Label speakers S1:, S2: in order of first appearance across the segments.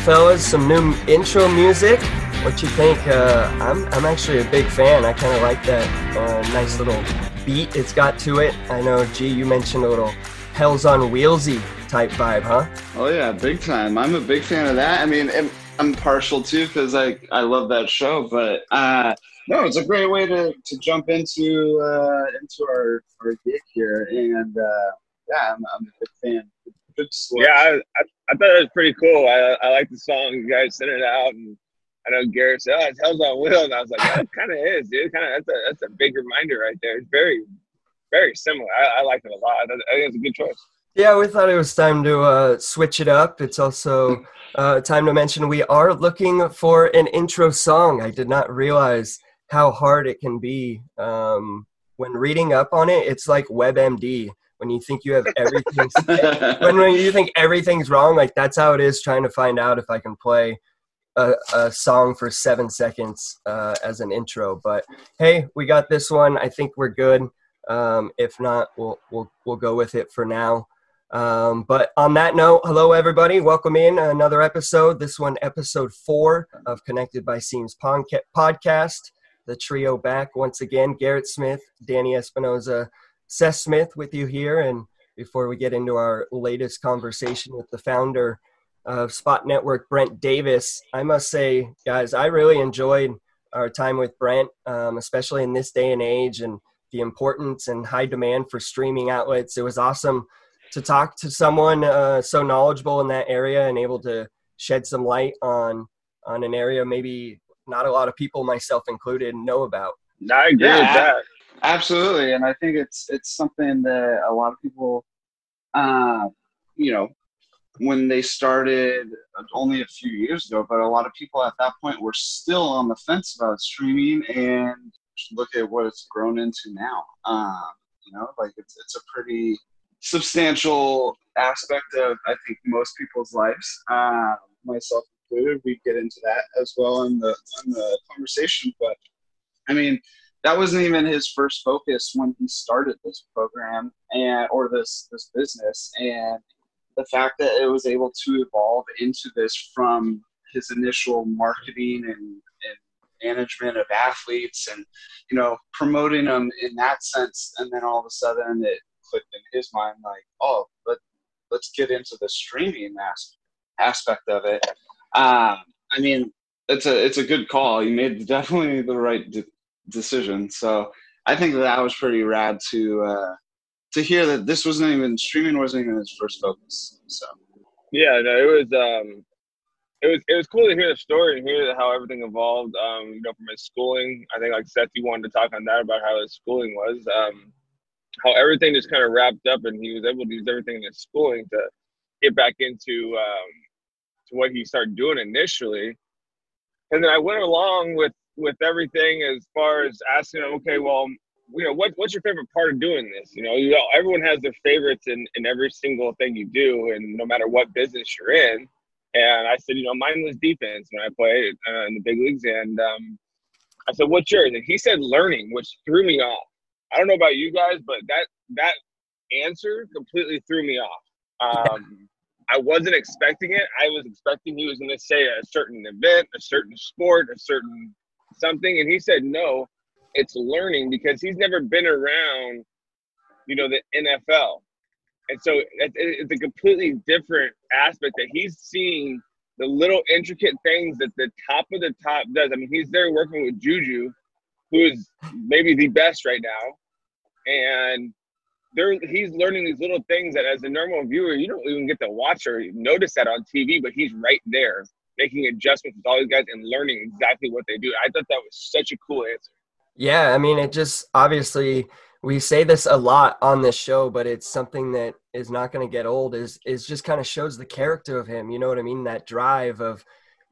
S1: hear that, fellas? Some new intro music. What you think? Uh, I'm I'm actually a big fan. I kind of like that uh, nice little beat it's got to it. I know, G, you mentioned a little Hell's on Wheelsy type vibe, huh?
S2: Oh yeah, big time. I'm a big fan of that. I mean, I'm partial too because I I love that show, but uh, no, it's a great way to, to jump into uh, into our, our gig here, and uh, yeah, I'm, I'm a big fan.
S3: Good yeah, I, I, I, thought it was pretty cool. I, I like the song. You guys sent it out, and I know Garrett said, "Oh, it's Hell's on Wheels," and I was like, "That kind of is, dude. Kind of that's a that's a big reminder right there. It's very very similar. I, I like it a lot. I think it's a good choice."
S1: Yeah, we thought it was time to uh, switch it up. It's also uh, time to mention we are looking for an intro song. I did not realize how hard it can be um, when reading up on it. It's like WebMD when you think you have everything. when, when you think everything's wrong, like that's how it is trying to find out if I can play a, a song for seven seconds uh, as an intro. But hey, we got this one. I think we're good. Um, if not, we'll we'll we'll go with it for now. Um, but on that note, hello everybody. Welcome in another episode. This one, episode four of Connected by Seams podcast. The trio back once again. Garrett Smith, Danny Espinoza, Seth Smith with you here. And before we get into our latest conversation with the founder of Spot Network, Brent Davis, I must say, guys, I really enjoyed our time with Brent, um, especially in this day and age and the importance and high demand for streaming outlets. It was awesome to talk to someone uh, so knowledgeable in that area and able to shed some light on on an area maybe not a lot of people, myself included, know about.
S3: I agree yeah, with that.
S2: Absolutely, and I think it's it's something that a lot of people, uh, you know, when they started only a few years ago, but a lot of people at that point were still on the fence about streaming, and look at what it's grown into now. Um, you know, like it's it's a pretty substantial aspect of I think most people's lives, uh, myself included. We get into that as well in the in the conversation, but I mean that wasn't even his first focus when he started this program and or this this business and the fact that it was able to evolve into this from his initial marketing and, and management of athletes and you know promoting them in that sense and then all of a sudden it clicked in his mind like, oh, let, let's get into the streaming as- aspect of it. Um, I mean, it's a it's a good call. You made definitely the right de- decision. So I think that, was pretty rad to uh, to hear that this wasn't even streaming wasn't even his first focus. So
S3: yeah, no, it was um, it was it was cool to hear the story and hear how everything evolved. Um, you know, from his schooling. I think like Seth, you wanted to talk on that about how his schooling was. Um, how everything just kind of wrapped up and he was able to use everything in his schooling to get back into um, to what he started doing initially. And then I went along with with everything as far as asking him, okay, well, you know, what what's your favorite part of doing this? You know, you know, everyone has their favorites in, in every single thing you do, and no matter what business you're in. And I said, you know, mine was defense when I played uh, in the big leagues, and um, I said, what's yours? And he said learning, which threw me off I don't know about you guys, but that that answer completely threw me off. Um, I wasn't expecting it. I was expecting he was going to say a certain event, a certain sport, a certain something, and he said no. It's learning because he's never been around, you know, the NFL, and so it's a completely different aspect that he's seeing the little intricate things that the top of the top does. I mean, he's there working with Juju, who is maybe the best right now and there he's learning these little things that as a normal viewer you don't even get to watch or notice that on tv but he's right there making adjustments with all these guys and learning exactly what they do. I thought that was such a cool answer.
S1: Yeah i mean it just obviously we say this a lot on this show but it's something that is not going to get old is is just kind of shows the character of him you know what i mean? That drive of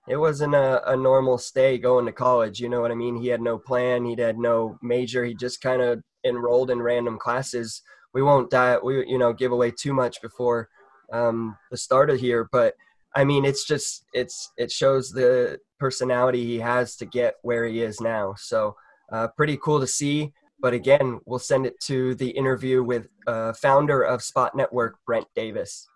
S1: it wasn't a, a normal stay going to college you know what i mean? He had no plan he had no major he just kind of enrolled in random classes. We won't die, we you know give away too much before um, the start of here, but I mean it's just it's it shows the personality he has to get where he is now. So uh, pretty cool to see. But again, we'll send it to the interview with uh, founder of Spot Network, Brent Davis.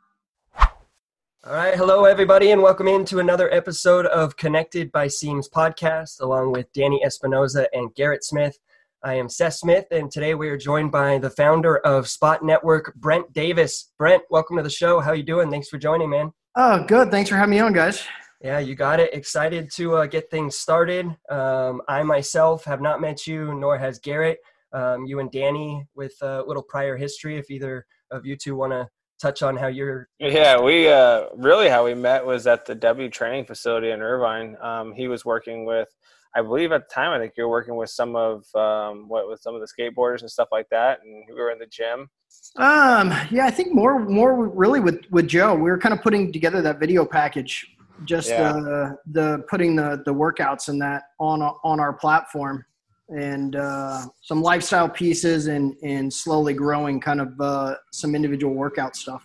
S1: All right. Hello, everybody, and welcome into another episode of Connected by Seams podcast, along with Danny Espinoza and Garrett Smith. I am Seth Smith, and today we are joined by the founder of Spot Network, Brent Davis. Brent, welcome to the show. How you doing? Thanks for joining, man.
S4: Oh, good. Thanks for having me on, guys.
S1: Yeah, you got it. Excited to uh, get things started. Um, I myself have not met you, nor has Garrett. Um, you and Danny with a little prior history. If either of you two want to touch on how you're.
S3: Yeah, we uh, really how we met was at the W training facility in Irvine. Um, he was working with, I believe at the time, I think you were working with some of um, what with some of the skateboarders and stuff like that, and we were in the gym.
S4: Um, yeah, I think more, more really with with Joe. We were kind of putting together that video package, just
S3: Yeah.
S4: the the putting the the workouts and that on on our platform, and uh, some lifestyle pieces, and and slowly growing kind of uh, some individual workout stuff.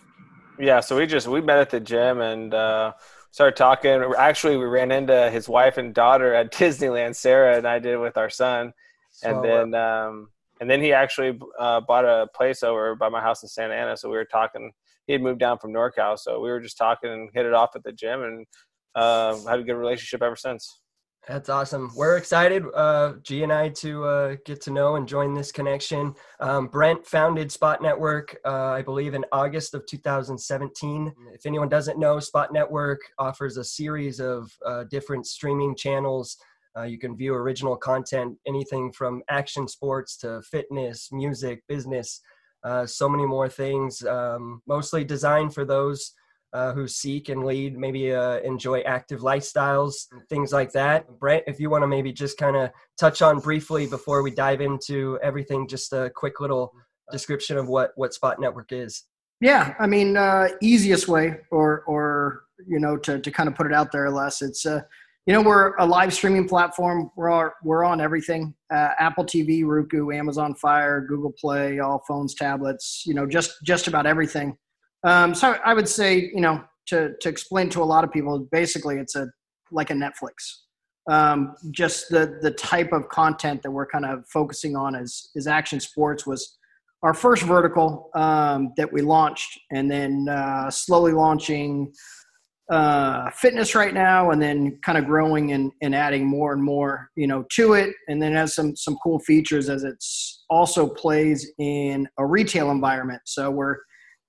S3: Yeah, so we just we met at the gym and uh, started talking. Actually, we ran into his wife and daughter at Disneyland. Sarah and I did with our son, and
S1: So,
S3: then um, and then he actually uh, bought a place over by my house in Santa Ana. So we were talking. He had moved down from NorCal, so we were just talking and hit it off at the gym, and uh, had a good relationship ever since.
S1: That's awesome. We're excited, uh, G and I, to uh, get to know and join this connection. Um, Brent founded Spot Network, uh, I believe, in August of 2017. If anyone doesn't know, Spot Network offers a series of uh, different streaming channels. Uh, you can view original content, anything from action sports to fitness, music, business, uh, so many more things. Um, mostly designed for those uh, who seek and lead, maybe uh, enjoy active lifestyles, things like that. Brent, if you want to maybe just kind of touch on briefly before we dive into everything, just a quick little description of what what Spot Network is.
S4: Yeah, I mean, uh, easiest way, or or you know, to to kind of put it out there less. It's uh, you know, we're a live streaming platform. We're on, we're on everything: uh, Apple TV, Roku, Amazon Fire, Google Play, all phones, tablets. You know, just just about everything. Um, so I would say, you know, to to explain to a lot of people, basically, it's a like a Netflix. Um, just the the type of content that we're kind of focusing on is is action sports was our first vertical um, that we launched, and then uh, slowly launching uh, fitness right now, and then kind of growing and, and adding more and more, you know, to it, and then has some some cool features as it's also plays in a retail environment. So we're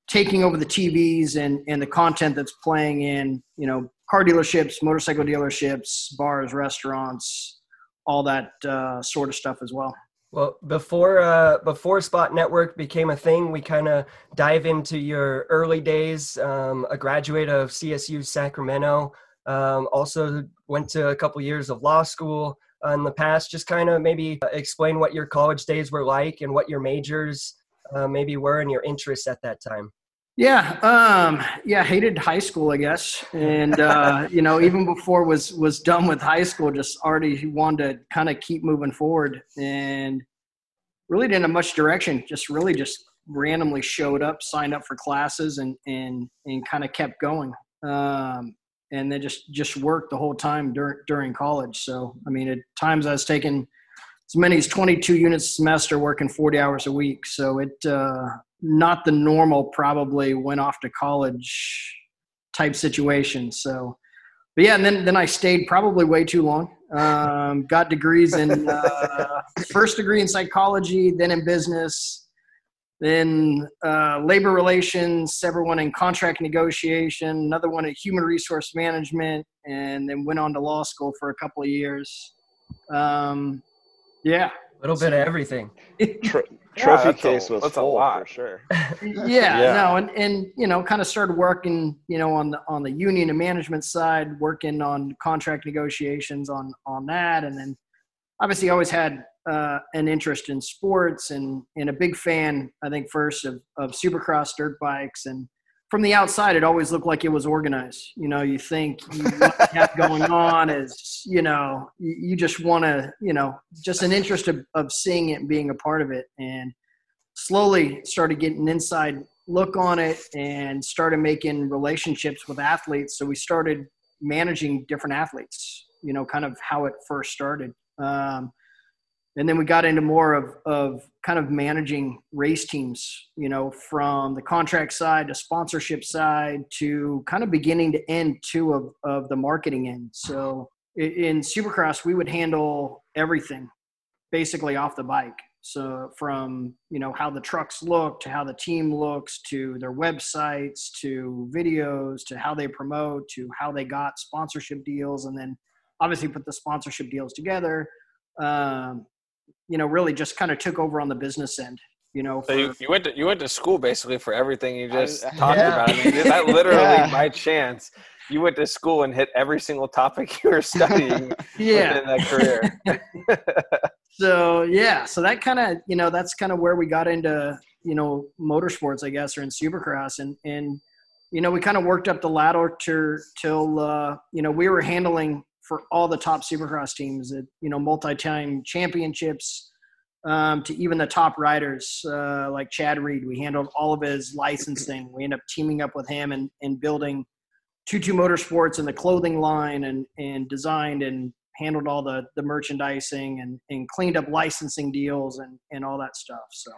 S4: taking over the TVs and and the content that's playing in, you know, car dealerships, motorcycle dealerships, bars, restaurants, all that uh, sort of stuff as well.
S1: Well, before uh, before Spot Network became a thing, we kind of dive into your early days. Um, a graduate of CSU Sacramento, um, also went to a couple years of law school uh, in the past. Just kind of maybe explain what your college days were like and what your majors uh, maybe were and your interests at that time.
S4: Yeah, um, yeah, hated high school, I guess, and uh, you know, even before was was done with high school, just already wanted to kind of keep moving forward, and really didn't have much direction. Just really just randomly showed up, signed up for classes, and and and kind of kept going, um, and then just just worked the whole time during during college. So I mean, at times I was taking as many as 22 units a semester, working 40 hours a week. So it uh, not the normal probably went off to college type situation. So but yeah and then then i stayed probably way too long. Um, got degrees in uh, first degree in psychology then in business then uh, labor relations several one in contract negotiation another one in human resource management and then went on to law school for a couple of years. Um, yeah
S1: A little bit of everything.
S2: Tro-
S3: Yeah,
S2: trophy
S3: a-
S2: case was
S3: that's a
S2: full
S3: lot.
S2: for sure.
S4: yeah,
S3: Yeah.
S4: no and and you know kind of started working you know on the on the union and management side working on contract negotiations on on that and then obviously always had uh, an interest in sports and and a big fan i think first of, of supercross dirt bikes and from the outside it always looked like it was organized you know you think you, what you have going on is you know you, you just want to you know just an interest of, of seeing it and being a part of it and slowly started getting an inside look on it and started making relationships with athletes. So we started managing different athletes, you know, kind of how it first started. Um, and then we got into more of of kind of managing race teams you know from the contract side to sponsorship side to kind of beginning to end too of, of the marketing end. So in supercross we would handle everything basically off the bike. So from you know how the trucks look to how the team looks to their websites to videos to how they promote to how they got sponsorship deals and then obviously put the sponsorship deals together. Um, you know, really just kind of took over on the business end. You know,
S5: so you, you went to you went to school basically for everything you just
S1: I,
S5: talked
S1: yeah.
S5: about. I mean, that literally
S2: Yeah.
S5: by chance you went to school and hit every single topic you were studying
S4: yeah.
S5: within that career.
S4: So yeah, so that kind of you know that's kind of where we got into you know motorsports, I guess, or in Supercross, and and you know we kind of worked up the ladder to till uh, you know we were handling for all the top Supercross teams, that you know, multi-time championships, um, to even the top riders uh, like Chad Reed. We handled all of his licensing. We ended up teaming up with him and, and building TwoTwo Motorsports and the clothing line and, and designed and handled all the, the merchandising and, and cleaned up licensing deals and, and all that stuff. So,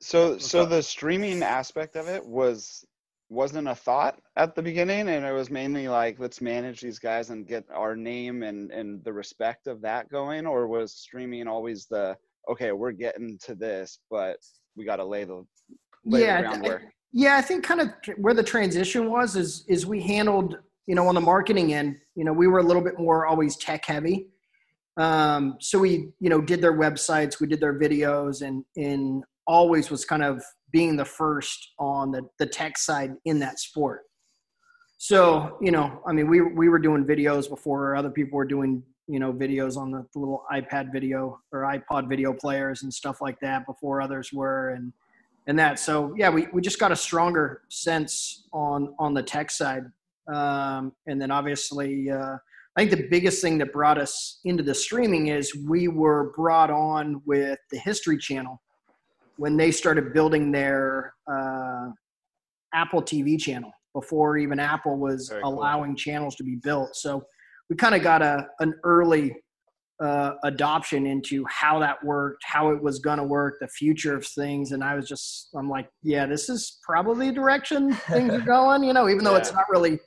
S6: So so the streaming aspect of it was wasn't a thought at the beginning and it was mainly like let's manage these guys and get our name and and the respect of that going or was streaming always the okay we're getting to this but we got to lay the lay
S4: Yeah,
S6: the
S4: I-
S6: groundwork
S4: Yeah, I think kind of where the transition was is is we handled you know on the marketing end, you know, we were a little bit more always tech heavy. Um, so we you know did their websites, we did their videos, and and always was kind of being the first on the the tech side in that sport. So you know, I mean, we we were doing videos before other people were doing you know videos on the, little iPad video or iPod video players and stuff like that before others were, and and that. So yeah, we, we just got a stronger sense on on the tech side, um, and then obviously, uh, I think the biggest thing that brought us into the streaming is we were brought on with the History Channel when they started building their uh, Apple TV channel before even Apple was
S5: Very cool.
S4: allowing channels to be built. So we kind of got a an early uh, adoption into how that worked, how it was going to work, the future of things. And I was just, I'm like, yeah, this is probably the direction things are going, you know, even though it's not really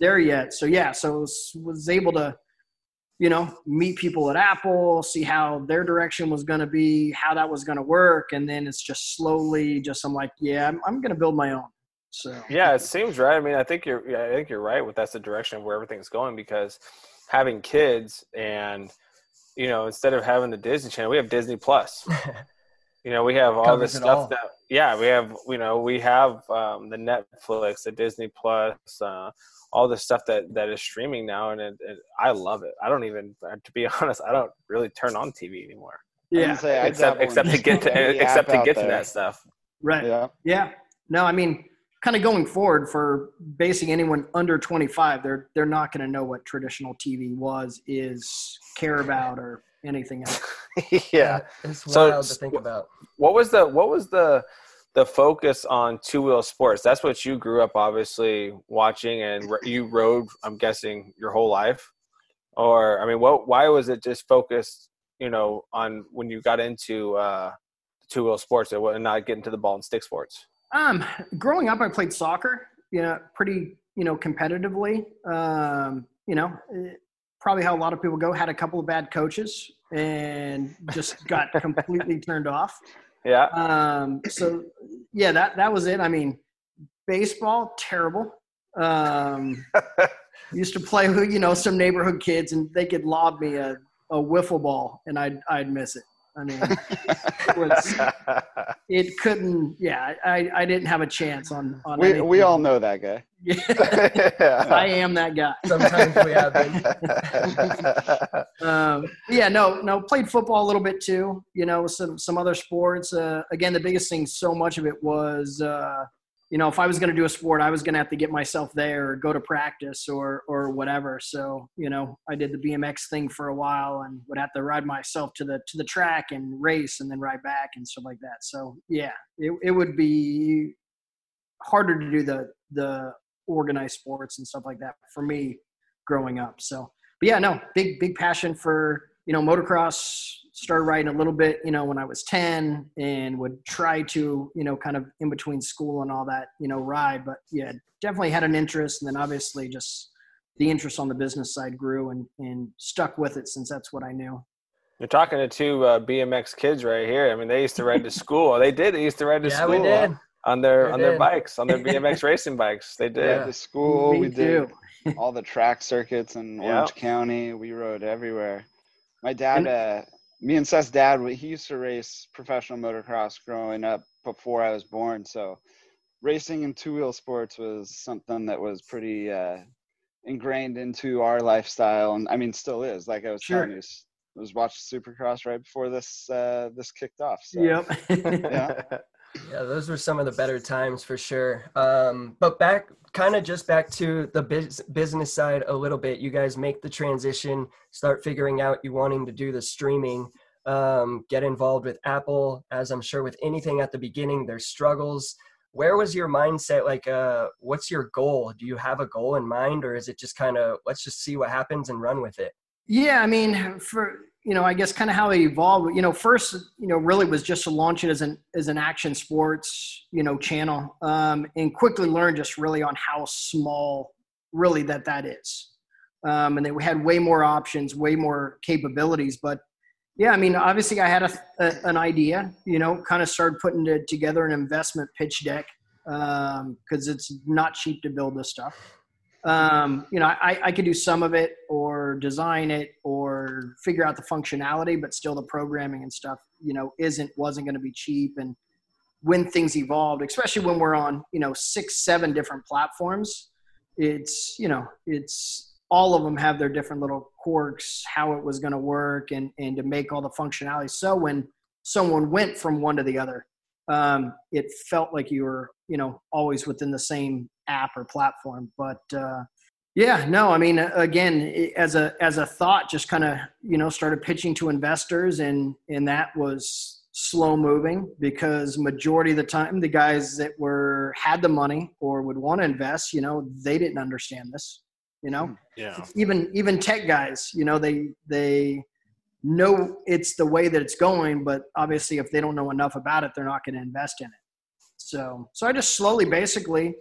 S4: there yet. So yeah, so was, was able to, you know, meet people at Apple, see how their direction was going to be, how that was going to work. And then it's just slowly just, I'm like, yeah, I'm, I'm going to build my own. So
S5: Yeah, it seems right. I mean, I think you're. yeah, I think you're right with that's the direction of where everything's going because having kids and you know instead of having the Disney Channel, we have Disney Plus. You know, we have all
S1: Covers
S5: this
S1: it all.
S5: stuff that yeah, we have. You know, we have um, the Netflix, the Disney Plus, uh, all the stuff that that is streaming now, and it, it, I love it. I don't even, to be honest, I don't really turn on TV anymore,
S4: yeah,
S6: say
S5: except except to get to
S6: any
S5: except to get to
S6: there.
S5: that stuff.
S4: right.
S6: yeah
S4: Yeah. No, I mean, kind of going forward for basing anyone under 25, they're they're not going to know what traditional TV was, is, care about, or anything else.
S5: yeah.
S1: It's
S5: So,
S1: to think about.
S5: what was the what was the the focus on two wheel sports that's what you grew up obviously watching and you rode i'm guessing your whole life or i mean what why was it just focused you know on when you got into uh two wheel sports and not get into the ball and stick sports
S4: Um, growing up, I played soccer, you know, pretty, you know, competitively. Um, you know, eh, probably how a lot of people go. Had a couple of bad coaches and just got completely turned off.
S5: yeah
S4: Um, so yeah, that that was it. I mean, baseball terrible. Um, used to play with you know some neighborhood kids, and they could lob me a, a wiffle ball, and I'd I'd miss it. I mean, it was it couldn't. Yeah, I I didn't have a chance on on.
S6: we
S4: anything.
S6: we all know that guy
S4: Yeah, I am that guy.
S1: Sometimes we have been.
S4: um, yeah, no, no, played football a little bit too. You know, some some other sports. Uh, again, the biggest thing, so much of it was, uh, you know, if I was going to do a sport, I was going to have to get myself there, or go to practice, or or whatever. So, you know, I did the BMX thing for a while, and would have to ride myself to the to the track and race, and then ride back and stuff like that. So, yeah, it it would be harder to do the the organized sports and stuff like that for me growing up. So but yeah, no, big big passion for you know motocross, started riding a little bit, you know, when I was 10 and would try to, you know, kind of in between school and all that, you know, ride. But yeah, definitely had an interest. And then obviously just the interest on the business side grew and, and stuck with it since that's what I knew.
S5: You're talking to two uh, BMX kids right here. I mean, they used to ride to school. They did. They used to ride to
S1: yeah,
S5: school
S1: we did.
S5: on their
S1: We
S5: on their bikes, on their BMX racing bikes. They did.
S1: Yeah.
S6: The school,
S4: Me
S6: we did all the track circuits in
S5: Yeah.
S6: Orange County. We rode everywhere. My dad,
S4: And-
S6: uh, me and Seth's dad, he used to race professional motocross growing up before I was born. So racing in two wheel sports was something that was pretty uh, ingrained into our lifestyle, and I mean, still is. Like I was
S4: Sure.
S6: telling you, I was watching Supercross right before this uh, this kicked off. So.
S4: Yep.
S6: Yeah.
S1: Yeah, those were some of the better times for sure. Um, but back, kind of just back to the biz- business side a little bit. You guys make the transition, start figuring out you wanting to do the streaming, um, get involved with Apple. As I'm sure with anything at the beginning, there's struggles. Where was your mindset? Like, uh, what's your goal? Do you have a goal in mind, or is it just kind of let's just see what happens and run with it?
S4: Yeah, I mean, for you know, I guess kind of how it evolved. You know, first, you know, really was just to launch it as an as an action sports, you know, channel, um, and quickly learn just really on how small, really that that is. Um, and they had way more options, way more capabilities. But yeah, I mean, obviously, I had a, a an idea. You know, kind of started putting together an investment pitch deck because it's not cheap to build this stuff um, you know, I, I could do some of it or design it or figure out the functionality, but still the programming and stuff, you know, isn't, wasn't going to be cheap. And when things evolved, especially when we're on, you know, six, seven different platforms, it's, you know, it's all of them have their different little quirks, how it was going to work and, and to make all the functionality. So when someone went from one to the other, um, it felt like you were, you know, always within the same app or platform. But uh, yeah, no, I mean, again, as a as a thought, just kind of you know started pitching to investors, and and that was slow moving because majority of the time the guys that were had the money or would want to invest, you know, they didn't understand this. You know,
S5: Yeah.
S4: even even tech guys, you know, they they know it's the way that it's going, but obviously if they don't know enough about it, they're not going to invest in it. So so I just slowly, basically,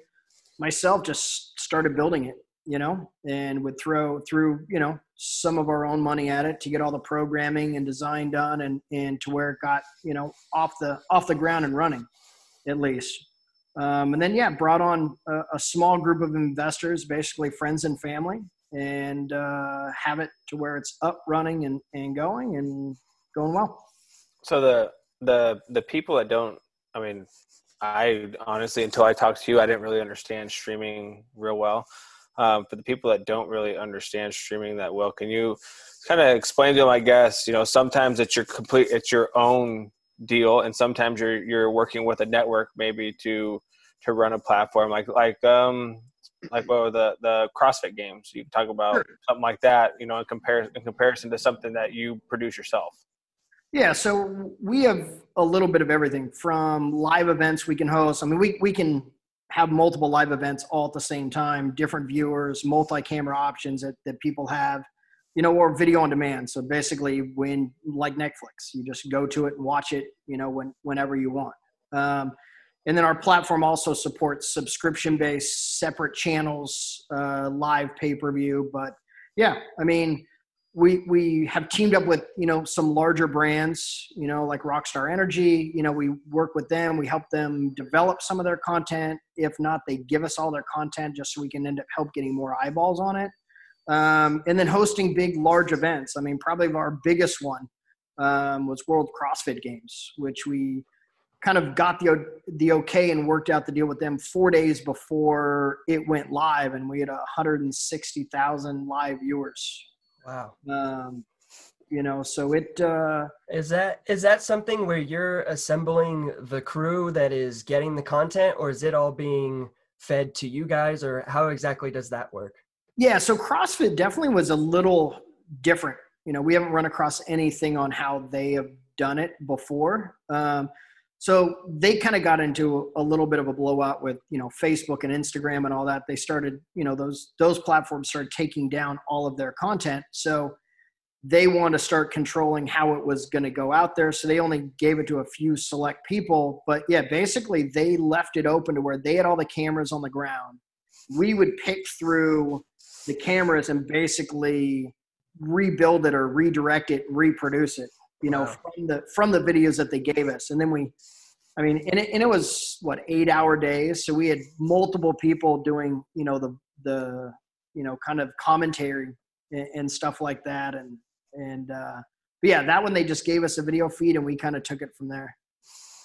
S4: myself just started building it, you know, and would throw through you know some of our own money at it to get all the programming and design done, and and to where it got you know off the off the ground and running, at least. Um, and then yeah, brought on a, a small group of investors, basically friends and family, and uh, have it to where it's up, running, and, and going and going well.
S5: So the the the people that don't, I mean, I honestly until I talked to you, I didn't really understand streaming real well. Um, for the people that don't really understand streaming that well, can you kind of explain to them? I guess you know sometimes it's your complete, it's your own deal, and sometimes you're you're working with a network maybe to to run a platform like like um like well, the the CrossFit games. You can talk about
S4: Sure.
S5: something like that, you know, in comparison in comparison to something that you produce yourself.
S4: Yeah, so we have a little bit of everything from live events we can host. I mean, we, we can have multiple live events all at the same time, different viewers, multi-camera options that, that people have, you know, or video on demand. So basically when like Netflix, you just go to it and watch it, you know, when, whenever you want. Um, and then our platform also supports subscription-based separate channels, uh, live pay-per-view. But yeah, I mean, we we have teamed up with you know some larger brands you know like rockstar energy. You know we work with them. We help them develop some of their content. If not they give us all their content just so we can end up help getting more eyeballs on it. Um, and then hosting big large events. I mean probably our biggest one um, was world crossfit games which we kind of got the the okay and worked out the deal with them four days before it went live and we had 160000 live viewers
S1: Wow.
S4: um, you know so it uh,
S1: Is that is that something where you're assembling the crew that is getting the content, or is it all being fed to you guys, or how exactly does that work?
S4: yeah so crossfit definitely was a little different you know we haven't run across anything on how they have done it before um, so they kind of got into a little bit of a blowout with you know facebook and instagram and all that they started you know those those platforms started taking down all of their content so they want to start controlling how it was going to go out there. So they only gave it to a few select people. But yeah, basically they left it open to where they had all the cameras on the ground. We would pick through the cameras and basically rebuild it or redirect it, reproduce it, you know,
S1: Wow.
S4: from the from the videos that they gave us. And then we I mean, and it, and it was what eight hour days. So we had multiple people doing, you know, the the you know kind of commentary and, and stuff like that. And and uh, but yeah, that one they just gave us a video feed and we kind of took it from there.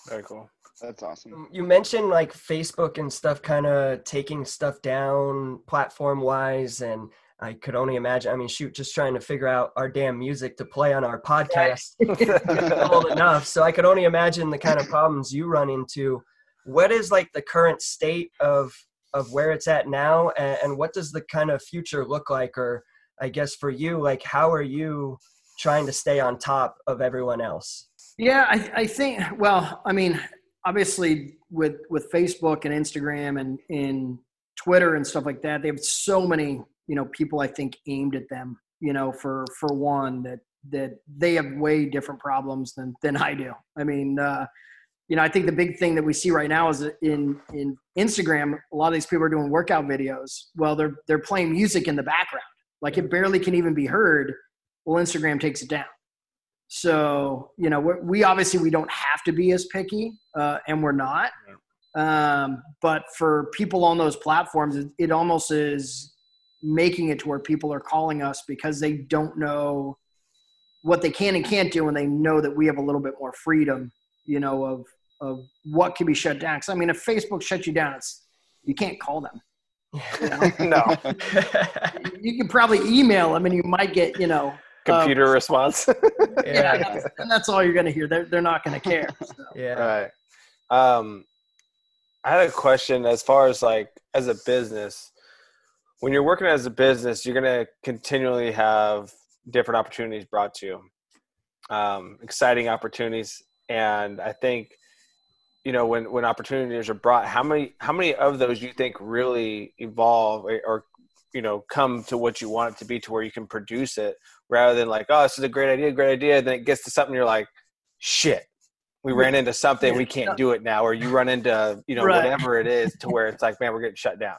S5: Very cool.
S6: That's awesome.
S1: You mentioned like Facebook and stuff kind of taking stuff down platform wise. And I could only imagine, I mean, shoot, just trying to figure out our damn music to play on our podcast old enough. So I could only imagine the kind of problems you run into. What is like the current state of of where it's at now, and, and what does the kind of future look like? Or I guess for you, like how are you trying to stay on top of everyone else?
S4: Yeah, I, I think. Well, I mean, obviously with with Facebook and Instagram and in Twitter and stuff like that, they have so many you know people I think aimed at them. You know, for for one that that they have way different problems than than I do. I mean, uh, you know, I think the big thing that we see right now is in in Instagram, a lot of these people are doing workout videos. Well, they're they're playing music in the background, like it barely can even be heard. Well, Instagram takes it down. So you know, we we obviously we don't have to be as picky, uh, and we're not. Um, but for people on those platforms, it, it almost is making it to where people are calling us because they don't know what they can and can't do, and they know that we have a little bit more freedom, you know, of of what can be shut down. Because I mean, if Facebook shuts you down, it's you can't call them. You, know?
S5: no
S4: you can probably email them, and you might get you know. uh,
S5: computer response.
S4: yeah, that's, and that's all you're going to hear. They're they're not going to care. So.
S1: yeah.
S5: right. Um, I had a question as far as like as a business. When you're working as a business, you're gonna continually have different opportunities brought to you, um, exciting opportunities, and I think you know when when opportunities are brought, how many how many of those you think really evolve or, or you know come to what you want it to be to where you can produce it rather than like oh this is a great idea great idea then it gets to something you're like shit we ran into something we can't do it now or you run into you know
S4: Right.
S5: whatever it is to where it's like man we're getting shut down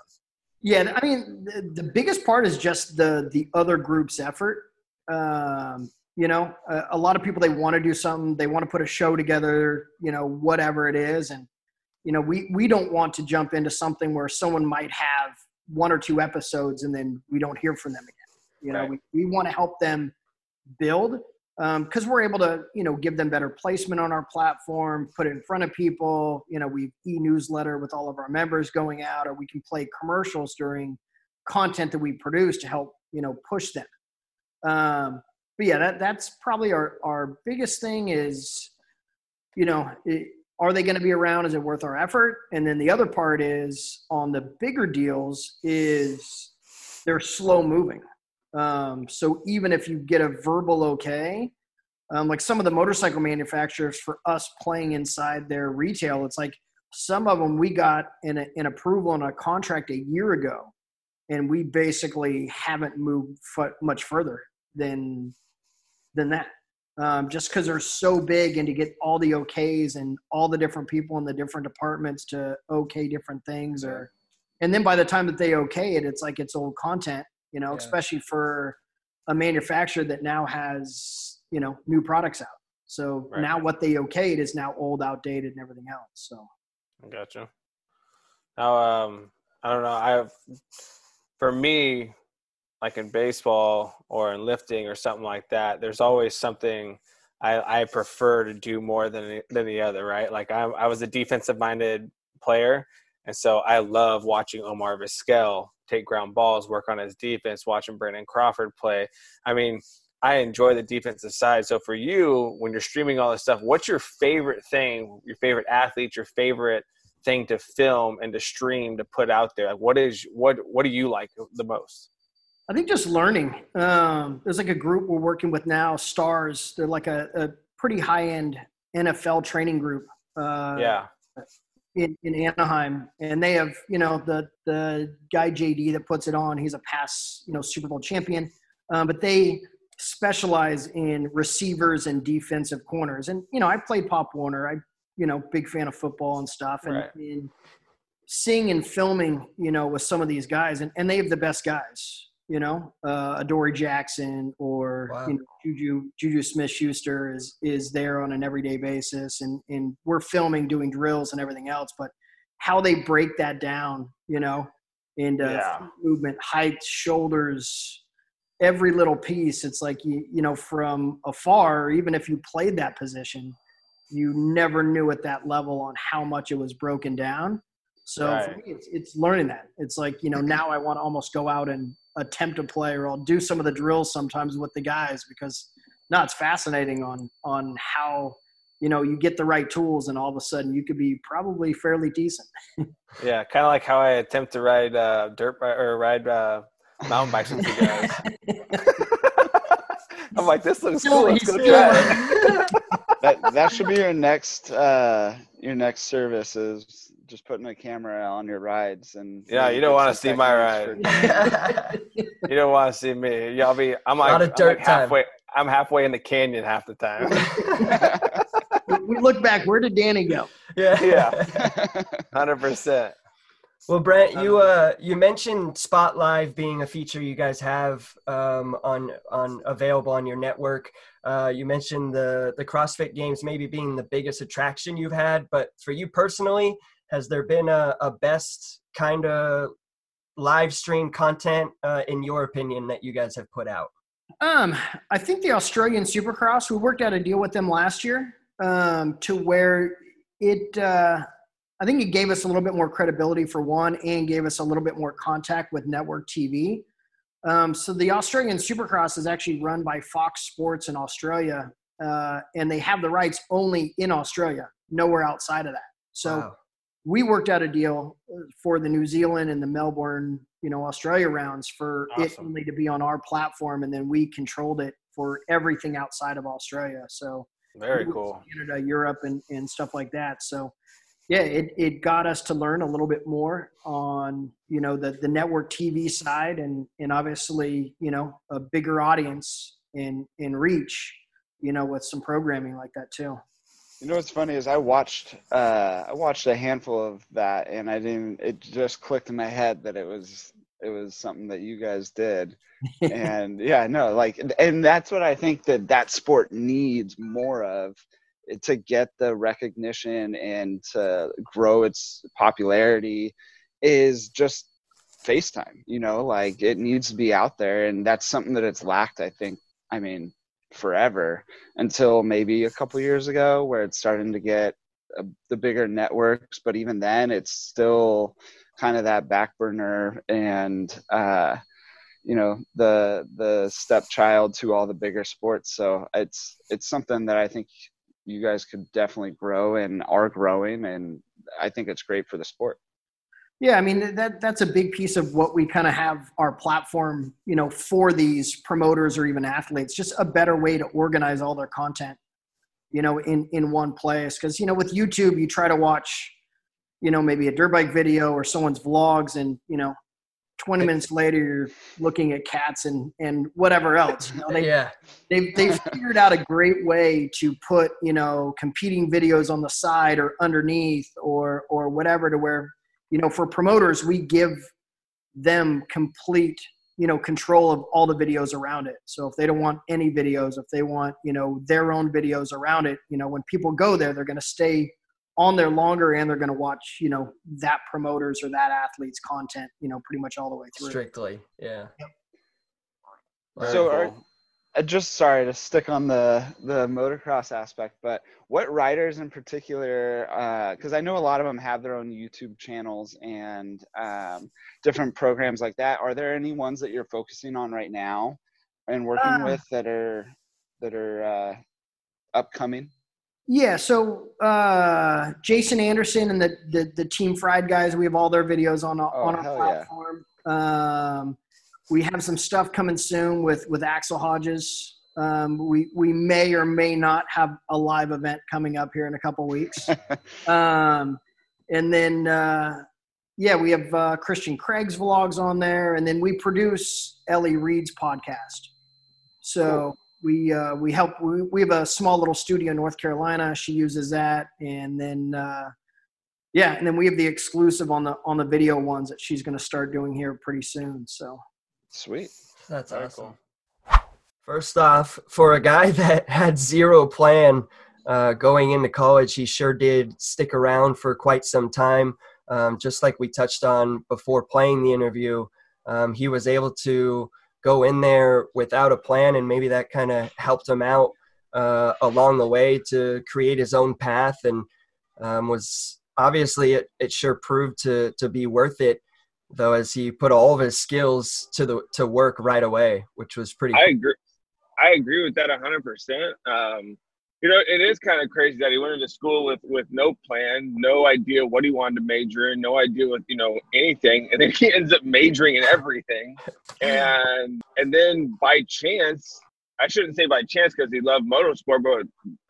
S4: Yeah, I mean, the, the biggest part is just the the other group's effort. Um, you know, a, a lot of people they want to do something, they want to put a show together, you know, whatever it is, and you know, we we don't want to jump into something where someone might have one or two episodes and then we don't hear from them again. You know,
S5: Right.
S4: we, we want to help them build because we're able to, you know, give them better placement on our platform, put it in front of people. You know, we e-newsletter with all of our members going out, or we can play commercials during content that we produce to help, you know, push them. Um, but yeah, that that's probably our our biggest thing is, you know, it, are they going to be around? Is it worth our effort? And then the other part is on the bigger deals is they're slow moving. Um, so even if you get a verbal okay, um, like some of the motorcycle manufacturers for us playing inside their retail, it's like some of them we got an, an approval on a contract a year ago, and we basically haven't moved much further than than that. Um, just because they're so big and to get all the okays and all the different people in the different departments to okay different things or and then by the time that they okay it it's like it's old content you know
S1: Yeah.
S4: especially for a manufacturer that now has you know new products out so
S5: Right.
S4: now what they okayed is now old outdated and everything else so
S5: I Gotcha. Now, um, I don't know. I have, for me, like in baseball or in lifting or something like that, there's always something I, I prefer to do more than than the other, right? Like I, I was a defensive minded player, and so I love watching Omar Vizquel take ground balls, work on his defense, watching Brandon Crawford play. I mean, I enjoy the defensive side. So for you, when you're streaming all this stuff, what's your favorite thing, your favorite athlete, your favorite thing to film and to stream to put out there? Like what is what what do you like the most?
S4: I think just learning. Um, there's like a group we're working with now, Stars. They're like a, a pretty high end NFL training group. Uh,
S5: yeah.
S4: In, in Anaheim, and they have you know the the guy JD that puts it on. He's a past you know Super Bowl champion, um, but they specialize in receivers and defensive corners. And you know, I played Pop Warner. I you know big fan of football and stuff. And,
S5: Right.
S4: and seeing and filming, you know, with some of these guys, and, and they have the best guys. You know, uh, Adoree Jackson or
S1: Wow.
S4: you know, Juju Juju Smith Schuster is is there on an everyday basis, and and we're filming, doing drills and everything else. But how they break that down, you know, into
S5: Yeah.
S4: movement, height, shoulders, every little piece. It's like you you know from afar, even if you played that position, you never knew at that level on how much it was broken down. So for me, it's, it's learning that. It's like, you know, now I want to almost go out and attempt to play or I'll do some of the drills sometimes with the guys because no, it's fascinating on, on how, you know, you get the right tools and all of a sudden you could be probably fairly decent.
S5: Yeah, kind of like how I attempt to ride uh, dirt bi- or ride uh, mountain bikes with you guys. I'm like, this looks cool. Let's go try it.
S2: that that should be your next uh your next service is just putting a camera on your rides and
S5: Yeah, you don't wanna see my ride. You don't want to see me. Y'all be. I'm like,
S1: Lot of
S5: I'm
S1: dirt
S5: like
S1: time.
S5: halfway. I'm halfway in the canyon half the time.
S4: we look back, where did Danny go?
S1: yeah.
S5: Yeah. Hundred percent.
S1: Well, Brent, you uh you mentioned Spot Live being a feature you guys have um, on on available on your network. Uh, you mentioned the the CrossFit Games maybe being the biggest attraction you've had, but for you personally, has there been a, a best kind of live stream content uh, in your opinion that you guys have put out?
S4: Um, I think the Australian Supercross, we worked out a deal with them last year um, to where it, uh, I think it gave us a little bit more credibility for one and gave us a little bit more contact with network TV. Um, so the Australian Supercross is actually run by Fox Sports in Australia, uh, and they have the rights only in Australia, nowhere outside of that. So
S1: Wow.
S4: We worked out a deal uh, for the New Zealand and the Melbourne, you know, Australia rounds for it only to be on our platform, and then we controlled it for everything outside of Australia. So
S5: Very cool.
S4: Canada, Europe, and and stuff like that. So yeah, it it got us to learn a little bit more on you know the the network TV side, and and obviously you know a bigger audience in in reach, you know, with some programming like that too.
S2: You know what's funny is I watched uh, I watched a handful of that and I didn't it just clicked in my head that it was it was something that you guys did. And yeah no like and- that's what I think that that sport needs more of eh, to get the recognition and to grow its popularity is just FaceTime you know like it needs to be out there and that's something that it's lacked I think I mean forever until maybe a couple years ago where it's starting to get uh, the bigger networks but even then it's still kind of that back burner and uh you know the the stepchild to all the bigger sports. So it's it's something that i think you guys could definitely grow and are growing and i think it's great for the sport
S4: Yeah, I mean that that's a big piece of what we kind of have our platform, you know, for these promoters or even athletes. Just a better way to organize all their content, you know, in in one place. Because you know, with YouTube, you try to watch, you know, maybe a dirt bike video or someone's vlogs, and you know, twenty minutes later you're looking at cats and and whatever else. You know, they
S1: yeah.
S4: they've they've figured out a great way to put you know competing videos on the side or underneath or or whatever to where you know for promoters we give them complete you know control of all the videos around it so if they don't want any videos if they want you know their own videos around it you know when people go there they're going to stay on there longer and they're going to watch you know that promoters or that athlete's content you know pretty much all the way through
S1: Strictly. Yeah.
S5: Very
S2: So
S5: cool.
S2: uh, just sorry to stick on the the motocross aspect but what riders in particular because i know a lot of them have their own youtube channels and um, different programs like that are there any ones that you're focusing on right now and working
S4: Uh,
S2: with that are that are uh, upcoming
S4: Yeah, so uh, Jason Anderson and the, the the Team Fried guys, we have all their videos on our-
S2: Oh,
S4: on our
S2: hell yeah.
S4: platform. Um, we have some stuff coming soon with with Axell Hodges. Um, we we may or may not have a live event coming up here in a couple weeks. um, and then uh, yeah, we have uh, Christian Craig's vlogs on there, and then we produce Ellie Reed's podcast. So we uh, we help. We, we have a small little studio in North Carolina. She uses that, and then uh, yeah, and then we have the exclusive on the on the video ones that she's going to start doing here pretty soon. So
S6: Sweet.
S1: That's
S5: Very
S1: awesome.
S5: cool.
S1: First off, for a guy that had zero plan uh, going into college, he sure did stick around for quite some time. Um, just like we touched on before playing the interview, um, he was able to go in there without a plan, and maybe that kind of helped him out uh, along the way to create his own path. And um, was obviously it, it sure proved to to be worth it though as he put all of his skills to the to work right away which was pretty
S3: I agree. I agree with that hundred percent. Um, you know, it is kind of crazy that he went into school with with no plan, no idea what he wanted to major in, no idea with you know anything, and then he ends up majoring in everything, and and then by chance, I shouldn't say by chance because he loved motorsport, but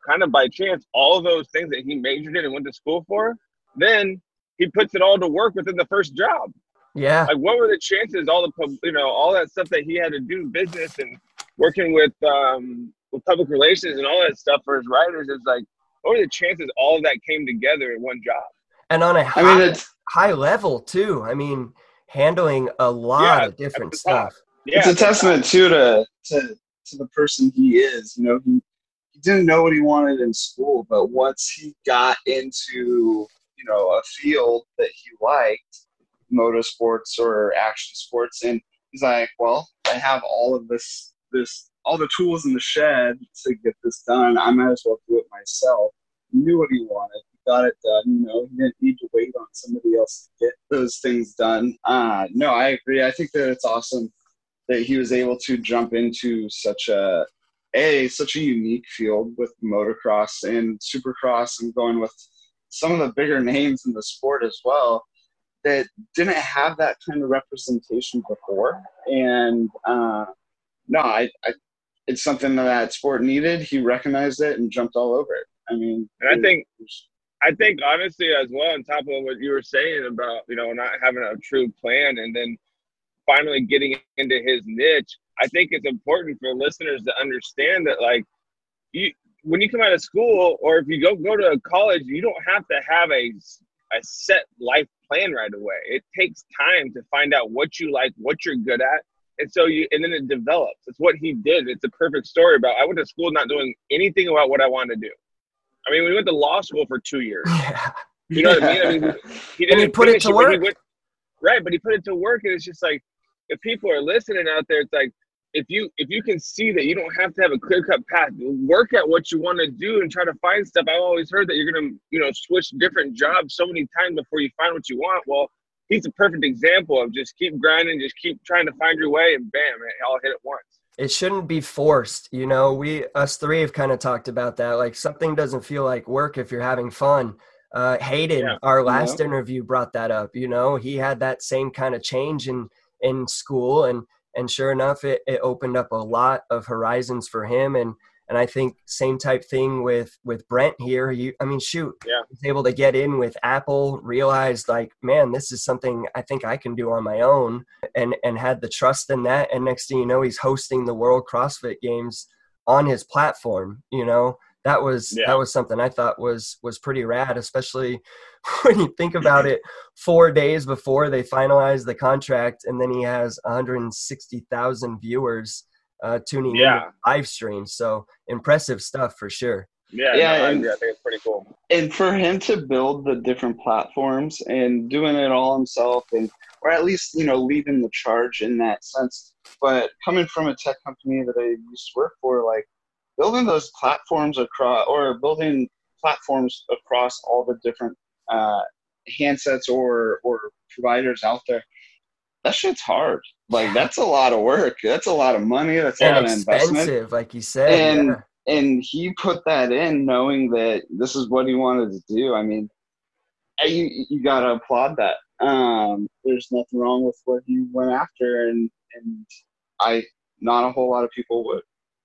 S3: kind of by chance, all of those things that he majored in and went to school for, then he puts it all to work within the first job
S1: yeah
S3: like what were the chances all the pub- you know all that stuff that he had to do business and working with um with public relations and all that stuff for his writers is like what were the chances all of that came together in one job
S1: and on a high,
S2: I mean, it's
S1: high level too i mean handling a lot
S3: Yeah,
S1: of different
S3: at the top.
S1: stuff
S3: yeah
S2: it's a testament too to to to the person he is. You know, he he didn't know what he wanted in school, but once he got into you know a field that he liked, motorsports or action sports, and he's like, well, I have all of this this all the tools in the shed to get this done. I might as well do it myself. He knew what he wanted. He got it done. You know, he didn't need to wait on somebody else to get those things done. Uh, no, I agree. I think that it's awesome that he was able to jump into such a a such a unique field with motocross and supercross and going with some of the bigger names in the sport as well that didn't have that kind of representation before. And uh, no I, I it's something that sport needed. He recognized it and jumped all over it. I mean
S3: And I think-
S2: was-
S3: I think honestly as well, on top of what you were saying about you know not having a true plan and then finally getting into his niche, I think it's important for listeners to understand that like you when you come out of school or if you go go to college, you don't have to have a a set life plan right away. It takes time to find out what you like, what you're good at. And so you and then it develops. It's what he did. It's a perfect story about I went to school not doing anything about what I wanted to do. I mean, we went to law school for two years.
S1: yeah
S3: You know what I mean? I mean, he didn't
S1: he put it to work.
S3: went- right, but he put it to work, and it's just like if people are listening out there, it's like if you if you can see that you don't have to have a clear cut path, work at what you want to do and try to find stuff. I've always heard that you're gonna you know switch different jobs so many times before you find what you want. Well, he's a perfect example of just keep grinding, just keep trying to find your way, and bam, it all hit at once.
S1: it shouldn't be forced you know we us three have kind of talked about that like something doesn't feel like work if you're having fun uh hayden
S3: Yeah.
S1: our last interview brought that up you know he had that same kind of change in in school and and sure enough it, it opened up a lot of horizons for him. And and i think same type thing with with brent here. You i mean shoot
S3: Yeah.
S1: he's able to get in with apple realized like man this is something i think i can do on my own and and had the trust in that. And next thing you know he's hosting the world crossfit games on his platform you know that was
S3: Yeah.
S1: that was something i thought was was pretty rad especially when you think about it four days before they finalize the contract and then he has 160000 viewers uh tuning in
S3: Yeah.
S1: to live stream so impressive stuff for sure
S3: Yeah,
S2: Yeah,
S3: no, I
S2: and-
S3: I think it's pretty cool.
S2: and for him to build the different platforms and doing it all himself and or at least you know leading the charge in that sense but coming from a tech company that i used to work for like building those platforms across or building platforms across all the different uh, handsets or or providers out there that shit's hard like that's a lot of work that's a lot of money that's a lot of investment
S1: expensive like you said
S2: And-
S1: yeah.
S2: and he put that in knowing that this is what he wanted to do. I mean, you you gotta applaud that. Um, there's nothing wrong with what he went after, and and I not a whole lot of people would.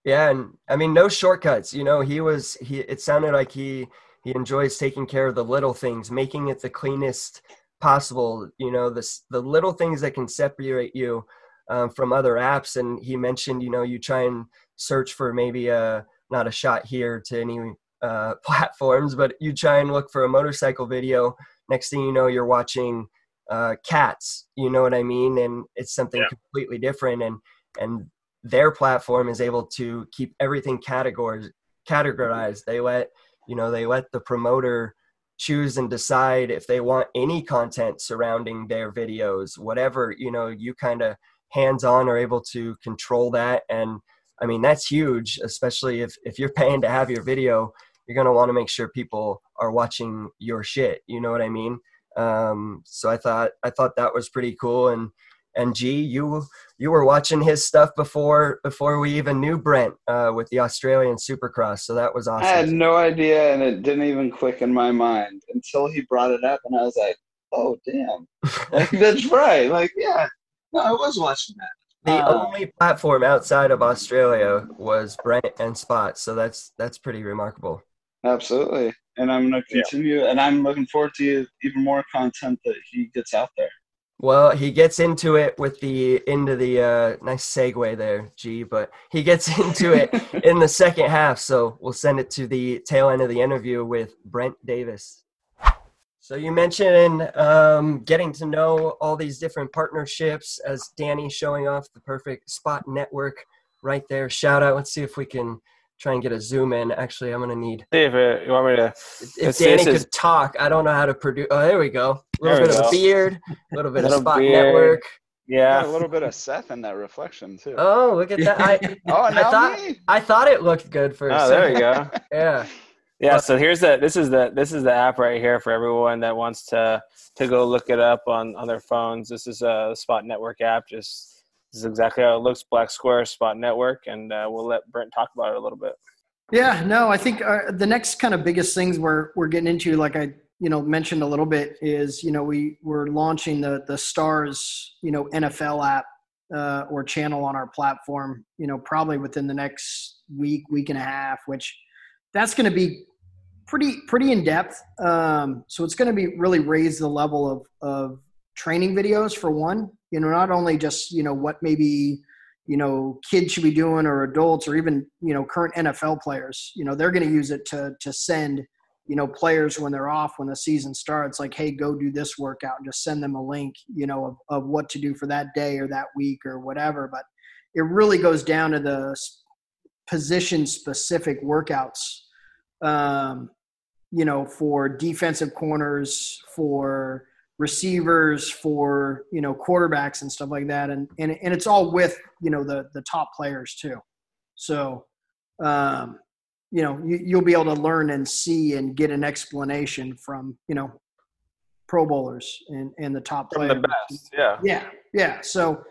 S1: Yeah, and I mean, no shortcuts. You know, he was he. It sounded like he he enjoys taking care of the little things, making it the cleanest possible. You know, the the little things that can separate you um, from other apps. And he mentioned, you know, you try and search for maybe a not a shot here to any uh, platforms, but you try and look for a motorcycle video. Next thing you know, you're watching uh, cats. You know what I mean? And it's something
S3: Yeah.
S1: completely different. And and their platform is able to keep everything categorized. Categorized. They let you know they let the promoter choose and decide if they want any content surrounding their videos whatever you know you kind of hands on are able to control that and i mean that's huge especially if if you're paying to have your video you're going to want to make sure people are watching your shit you know what i mean um so i thought i thought that was pretty cool and and G, you you were watching his stuff before before we even knew Brent uh, with the Australian Supercross, so that was awesome.
S2: I had no idea, and it didn't even click in my mind until he brought it up, and I was like, "Oh, damn, like, that's right." Like, yeah, no, I was watching that.
S1: The
S2: Uh,
S1: only platform outside of Australia was Brent and Spot, so that's that's pretty remarkable.
S2: Absolutely, and I'm gonna
S3: Yeah.
S2: continue, and I'm looking forward to even more content that he gets out there.
S1: Well, he gets into it with the into the uh, nice segue there, G, but he gets into it in the second half, so we'll send it to the tail end of the interview with Brent Davis. So you mentioned um, getting to know all these different partnerships as Danny showing off the perfect spot network right there. Shout out. Let's see if we can try and get a zoom in. Actually, I'm gonna need
S5: See if it, you want me to.
S1: if
S5: This-
S1: Danny could
S5: is-
S1: talk. I don't know how to produce. Oh, there we go. A little
S5: There
S1: bit
S5: we
S1: of a beard, a little bit of
S5: Little
S1: spot
S5: beard.
S1: network.
S2: Got
S5: Yeah.
S2: a little bit of Seth in that reflection too.
S1: Oh, look at that! I
S2: oh,
S1: I
S2: now
S1: thought-
S2: me.
S1: I thought it looked good for a
S5: Oh, there you go.
S1: Yeah.
S5: Yeah, so here's the this is the this is the app right here for everyone that wants to to go look it up on on their phones. This is a Spot Network app. Just this is exactly how it looks. Black Square Spot Network, and uh, we'll let Brent talk about it a little bit.
S4: Yeah, no, I think uh, the next kind of biggest things we're we're getting into, like I you know mentioned a little bit, is you know we we're launching the the Stars you know NFL app uh, or channel on our platform. You know, probably within the next week, week and a half, which that's going to be pretty pretty in depth. Um, so it's going to be really raise the level of of training videos for one. You know, not only just you know what maybe you know kids should be doing or adults or even you know current NFL players. You know, they're going to use it to to send you know players when they're off when the season starts like hey go do this workout and just send them a link you know of, of what to do for that day or that week or whatever but it really goes down to the position specific workouts um, you know for defensive corners for receivers for you know quarterbacks and stuff like that. And and, and it's all with you know the the top players too. So um, you know you, you'll be able to learn and see and get an explanation from you know pro bowlers and and the top
S5: From
S4: players.
S5: the best, yeah.
S4: yeah yeah. So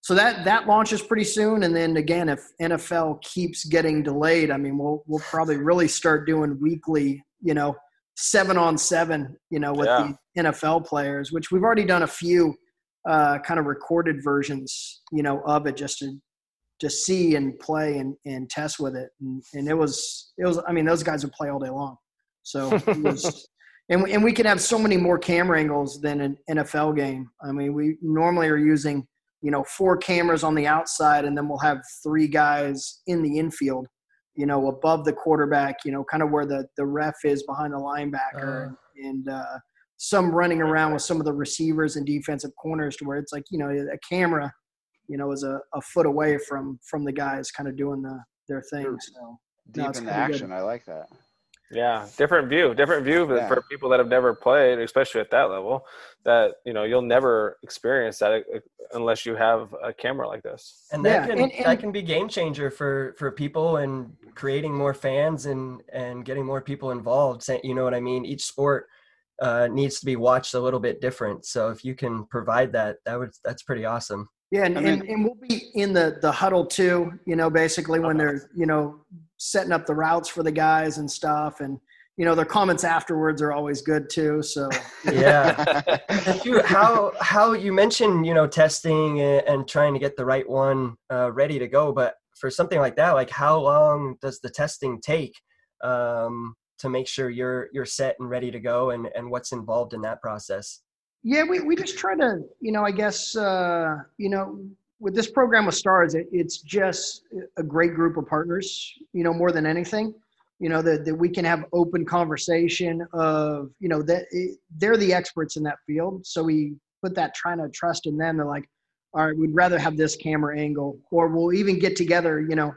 S4: so that that launches pretty soon. And then again if nfl keeps getting delayed i mean we'll we'll probably really start doing weekly you know seven on seven you know with
S5: Yeah.
S4: the nfl players which we've already done a few uh, kind of recorded versions you know of it just to to see and play and, and test with it and, and it was it was i mean those guys would play all day long so it was and we, and we can have so many more camera angles than an NFL game. I mean, we normally are using you know four cameras on the outside, and then we'll have three guys in the infield, you know, above the quarterback, you know, kind of where the the ref is behind the linebacker, and uh, some running around with some of the receivers and defensive corners, to where it's like you know a camera, you know, is a, a foot away from from the guys kind of doing the their thing. So
S6: Deep
S4: it's
S6: in the
S4: pretty good.
S6: action. I like that.
S5: Yeah, different view, different view for-
S6: Yeah.
S5: for people that have never played, especially at that level. That you know you'll never experience that uh, unless you have a camera like this.
S1: and that
S4: Yeah,
S1: can
S4: and- and-
S1: that can be game changer for for people and creating more fans and and getting more people involved you know what i mean each sport uh, needs to be watched a little bit different so if you can provide that that would that's pretty awesome
S4: Yeah, and,
S2: I mean-
S4: and, and we'll be in the the huddle too. You know, basically when they're you know setting up the routes for the guys and stuff, and you know their comments afterwards are always good too. So.
S1: Yeah. How how you mentioned you know testing and, and trying to get the right one uh, ready to go but for something like that like how long does the testing take um, to make sure you're you're set and ready to go and and what's involved in that process?
S4: Yeah, we we just try to you know I guess uh, you know with this program with stars it, it's just a great group of partners you know more than anything. You know that, that we can have open conversation of you know that they're the experts in that field. So we put that trying to trust in them. They're like all right we'd rather have this camera angle or we'll even get together you know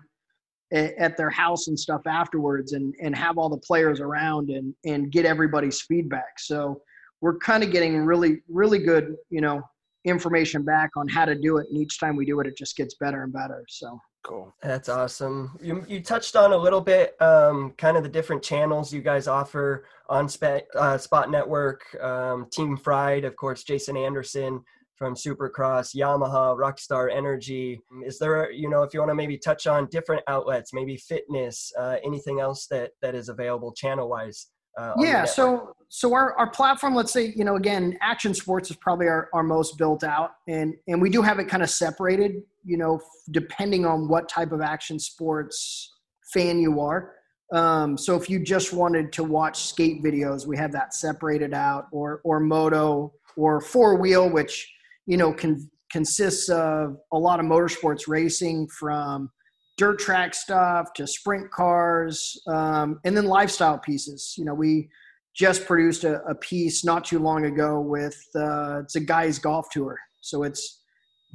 S4: at their house and stuff afterwards and and have all the players around and and get everybody's feedback. So we're kind of getting really really good you know information back on how to do it and each time we do it it just gets better and better so.
S5: Cool.
S1: That's awesome. You, you touched on a little bit um, kind of the different channels you guys offer on Sp- uh, spot network um, team fried of course jason anderson from supercross yamaha rockstar energy. Is there you know if you want to maybe touch on different outlets maybe fitness uh, anything else that that is available channel wise
S4: uh, yeah so so our, our platform let's say you know again action sports is probably our, our most built out and and we do have it kind of separated you know depending on what type of action sports fan you are. Um, so if you just wanted to watch skate videos we have that separated out or or moto or four wheel which you know can consists of a lot of motorsports racing from dirt track stuff to sprint cars, um, and then lifestyle pieces. You know, we just produced a, a piece not too long ago with uh, it's a guys golf tour. So it's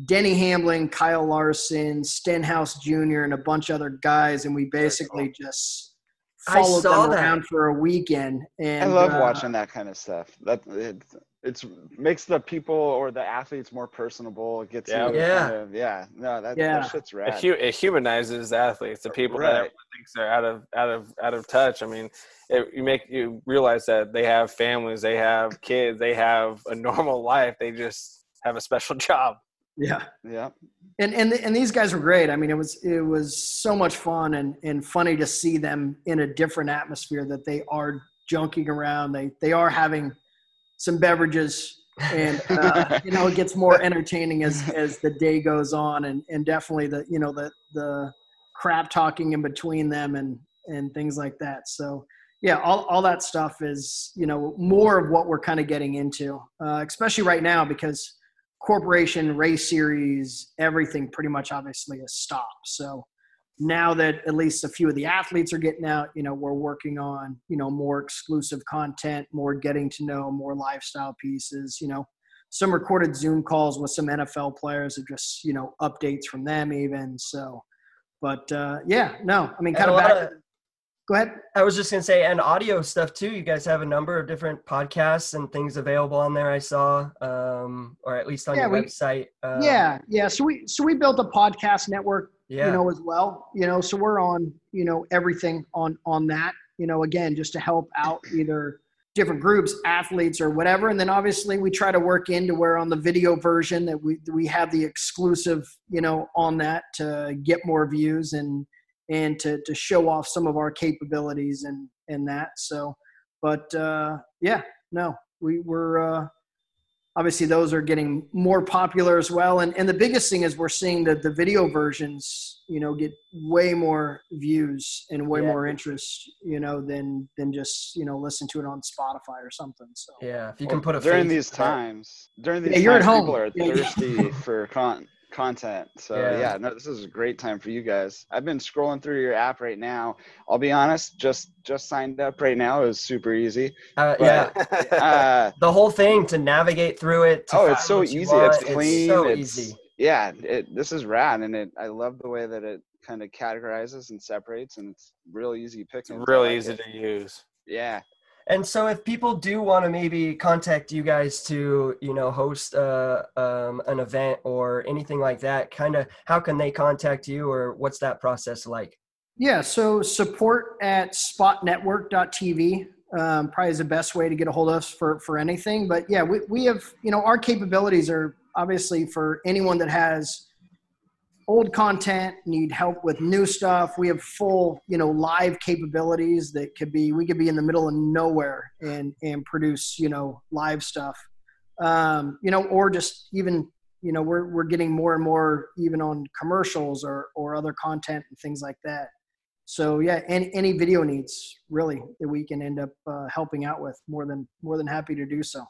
S4: Denny Hamlin, Kyle Larson, Stenhouse Jr., and a bunch of other guys, and we basically just followed them that. around for a weekend. And
S6: I love uh, watching that kind of stuff. That it's makes the people or the athletes more personable. It gets
S1: yeah, yeah, kind
S6: of, yeah. No, that, yeah. that shit's rad.
S5: It, hu- it humanizes athletes, the people right. that everyone thinks they're out of out of out of touch. I mean, it, you make you realize that they have families, they have kids, they have a normal life. They just have a special job.
S4: Yeah,
S6: yeah.
S4: And and and these guys were great. I mean, it was it was so much fun and and funny to see them in a different atmosphere. That they are junking around. They they are having some beverages and uh, you know it gets more entertaining as as the day goes on and and definitely the you know the the crap talking in between them and and things like that. So yeah all, all that stuff is you know more of what we're kind of getting into uh, especially right now because corporation race series everything pretty much obviously has stopped. So now that at least a few of the athletes are getting out, you know, we're working on, you know, more exclusive content, more getting to know, more lifestyle pieces, you know, some recorded Zoom calls with some NFL players of just, you know, updates from them even. So, but uh, yeah, no, I mean, kind of back. Of, go ahead.
S1: I was just gonna say, and audio stuff too. You guys have a number of different podcasts and things available on there. I saw, um, or at least on yeah, your we, website.
S4: Um, yeah, yeah. So we so we built a podcast network yeah. you know, as well. You know, so we're on, you know, everything on on that. You know, again, just to help out either different groups, athletes, or whatever. And then obviously we try to work into where on the video version that we we have the exclusive, you know, on that to get more views and and to to show off some of our capabilities and and that. So, but uh, yeah, no, we were. Uh, obviously those are getting more popular as well. And, and the biggest thing is we're seeing that the video versions you know get way more views and way yeah. more interest you know than than just you know listen to it on spotify or something. So
S1: yeah if you can put a
S6: during these times during these yeah, you're times, at home. people are thirsty for con- content. So yeah. yeah. no, this is a great time for you guys. I've been scrolling through your app right now. I'll be honest, just just signed up right now is super easy.
S1: Uh, but, yeah, uh, the whole thing to navigate through it.
S6: oh, it's so easy. It's clean. It's so it's, easy. Yeah, it, this is rad, and it. I love the way that it kind of categorizes and separates, and it's real easy picking.
S5: It's really easy to use.
S6: Yeah,
S1: and so, if people do want to maybe contact you guys to, you know, host uh, um, an event or anything like that, kind of how can they contact you or what's that process like?
S4: Yeah, so support at spotnetwork.tv um, probably is the best way to get a hold of us for, for anything. But yeah, we, we have, you know, our capabilities are obviously for anyone that has old content, need help with new stuff. We have full, you know, live capabilities that could be we could be in the middle of nowhere and and produce, you know, live stuff. Um, you know, or just even, you know, we're we're getting more and more even on commercials or or other content and things like that. So yeah, any any video needs really that we can end up uh, helping out with more than more than happy to do so.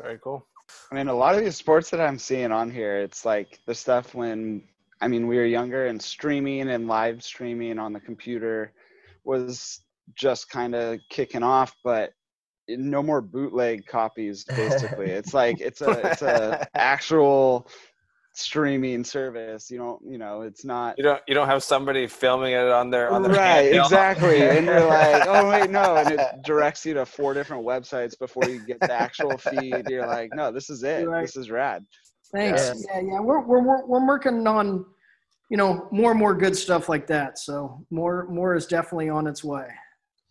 S5: Very cool.
S6: I mean, a lot of these sports that I'm seeing on here, it's like the stuff when I mean we were younger and streaming and live streaming on the computer was just kind of kicking off, but no more bootleg copies. Basically, it's like it's a it's a actual streaming service. You don't, you know, it's not.
S5: You don't you don't have somebody filming it on their on their
S6: right exactly, and you're like, oh wait, no, and it directs you to four different websites before you get the actual feed. You're like, no, this is it.
S4: Right.
S6: This is rad.
S4: Thanks. Yeah, yeah. We're, we're, we're, we're working on, you know, more and more good stuff like that. So more, more is definitely on its way.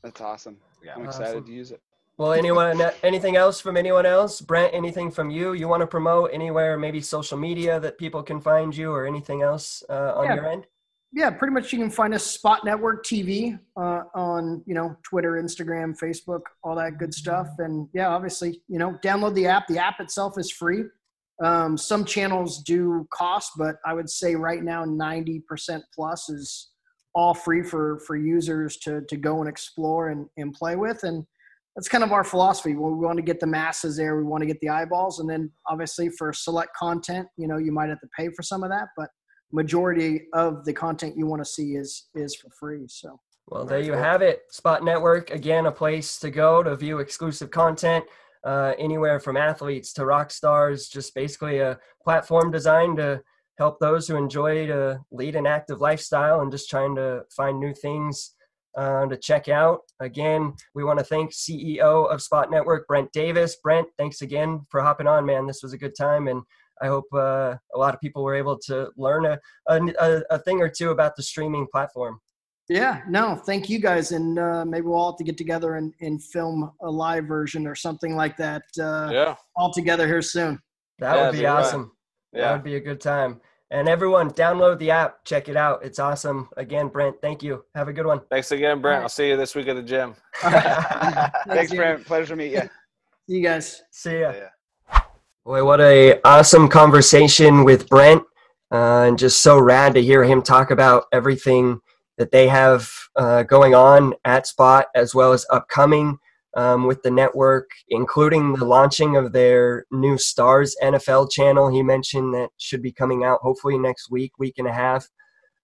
S6: That's awesome.
S5: Yeah.
S6: I'm excited
S1: Awesome.
S6: to use it.
S1: Well, anyone, anything else from anyone else? Brent, anything from you? You want to promote anywhere, maybe social media that people can find you, or anything else uh, on
S4: Yeah.
S1: your end?
S4: Yeah, pretty much you can find us Spot Network TV uh, on, you know, Twitter, Instagram, Facebook, all that good stuff. And yeah, obviously, you know, download the app. The app itself is free. Um, some channels do cost, but I would say right now 90% plus is all free for, for users to, to go and explore and, and play with. And that's kind of our philosophy. We want to get the masses there. We want to get the eyeballs. And then obviously for select content, you know, you might have to pay for some of that, but majority of the content you want to see is, is for free. So
S1: Well, there you have it. Spot Network, again, a place to go to view exclusive content, uh, anywhere from athletes to rock stars, just basically a platform designed to help those who enjoy to lead an active lifestyle and just trying to find new things uh, to check out. Again, we want to thank CEO of Spot Network, Brent Davis. Brent, thanks again for hopping on, man. This was a good time. And I hope uh, a lot of people were able to learn a, a, a thing or two about the streaming platform.
S4: Yeah, no, thank you guys. And uh, maybe we'll all have to get together and, and film a live version or something like that uh,
S5: Yeah.
S4: all together here soon.
S1: That
S5: Yeah,
S1: would be
S5: be right.
S1: awesome. That would be a good time. And everyone, download the app. Check it out. It's awesome. Again, Brent, thank you. Have a good one.
S5: Thanks again, Brent. I'll see you this week at the gym.
S6: Thanks,
S4: Jim.
S6: Brent. Pleasure to meet you.
S4: See you guys.
S1: See ya.
S5: Yeah.
S1: Boy, what a awesome conversation with Brent, uh, and just so rad to hear him talk about everything that they have uh, going on at Spot, as well as upcoming um, with the network, including the launching of their new Stars NFL channel. He mentioned that should be coming out hopefully next week, week and a half,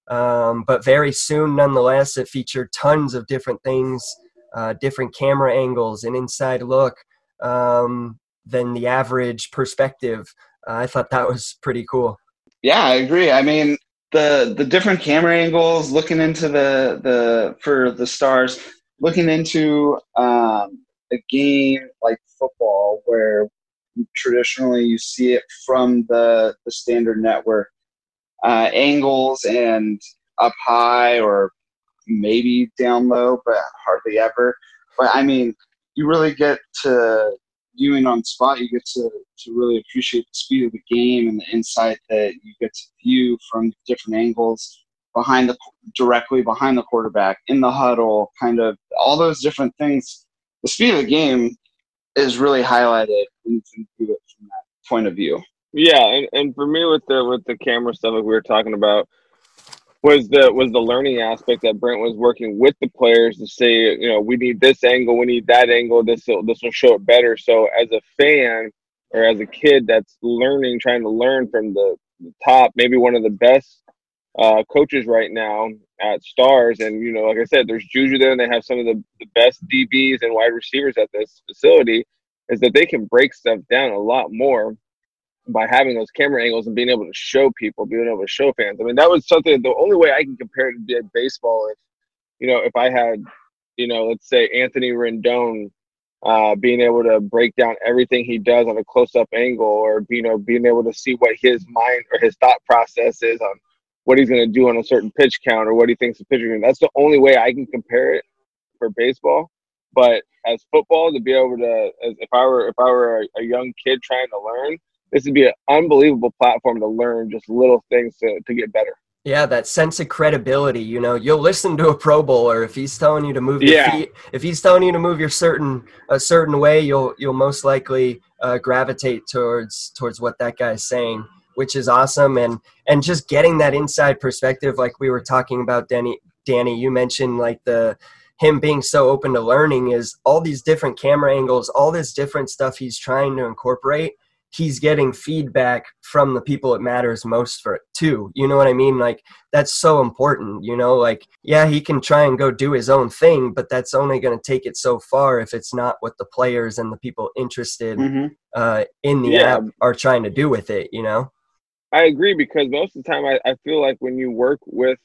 S1: um, but very soon, nonetheless. It featured tons of different things, uh, different camera angles, an inside look. Um, than the average perspective. Uh, I thought that was pretty cool.
S2: Yeah, I agree. I mean, the the different camera angles, looking into the the for the stars, looking into um, a game like football, where traditionally you see it from the the standard network uh, angles and up high or maybe down low, but hardly ever. But I mean, you really get to viewing on spot, you get to, to really appreciate the speed of the game and the insight that you get to view from different angles behind the directly behind the quarterback in the huddle, kind of all those different things. The speed of the game is really highlighted when you can view it from that point of view.
S3: Yeah, and, and for me with the with the camera stuff like we were talking about was the was the learning aspect that Brent was working with the players to say, you know, we need this angle, we need that angle, this will this will show it better. So as a fan or as a kid that's learning, trying to learn from the, the top, maybe one of the best uh, coaches right now at Stars, and you know, like I said, there's Juju there, and they have some of the, the best DBs and wide receivers at this facility. Is that they can break stuff down a lot more by having those camera angles and being able to show people, being able to show fans. I mean, that was something. The only way I can compare it to be baseball, if you know, if I had, you know, let's say Anthony Rendon, uh, being able to break down everything he does on a close-up angle, or you know, being able to see what his mind or his thought process is on what he's going to do on a certain pitch count or what he thinks the pitcher. That's the only way I can compare it for baseball. But as football, to be able to, as if I were if I were a, a young kid trying to learn, this would be an unbelievable platform to learn just little things to, to get better.
S1: Yeah, that sense of credibility. You know, you'll listen to a Pro Bowler if he's telling you to move your
S3: Yeah.
S1: feet. If he's telling you to move your certain a certain way, you'll you'll most likely uh, gravitate towards towards what that guy's saying, which is awesome. And and just getting that inside perspective, like we were talking about, Danny. Danny, you mentioned like the him being so open to learning is all these different camera angles, all this different stuff he's trying to incorporate. He's getting feedback from the people it matters most for too you know what i mean like that's so important you know like yeah he can try and go do his own thing but that's only going to take it so far if it's not what the players and the people interested
S2: Mm-hmm.
S1: uh, in the
S3: Yeah.
S1: app are trying to do with it you know
S3: I agree because most of the time I, I feel like when you work with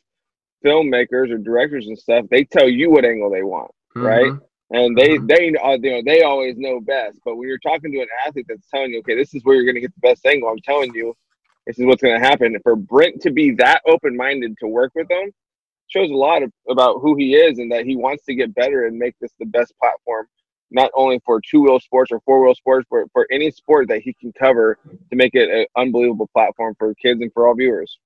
S3: filmmakers or directors and stuff, they tell you what angle they want, right? And they
S1: Mhm.
S3: they uh, you know they always know best. But when you're talking to an athlete that's telling you, okay, this is where you're going to get the best angle, I'm telling you, this is what's going to happen. For Brent to be that open minded to work with them shows a lot of, about who he is and that he wants to get better and make this the best platform, not only for two wheel sports or four wheel sports, but for any sport that he can cover to make it an unbelievable platform for kids and for all viewers.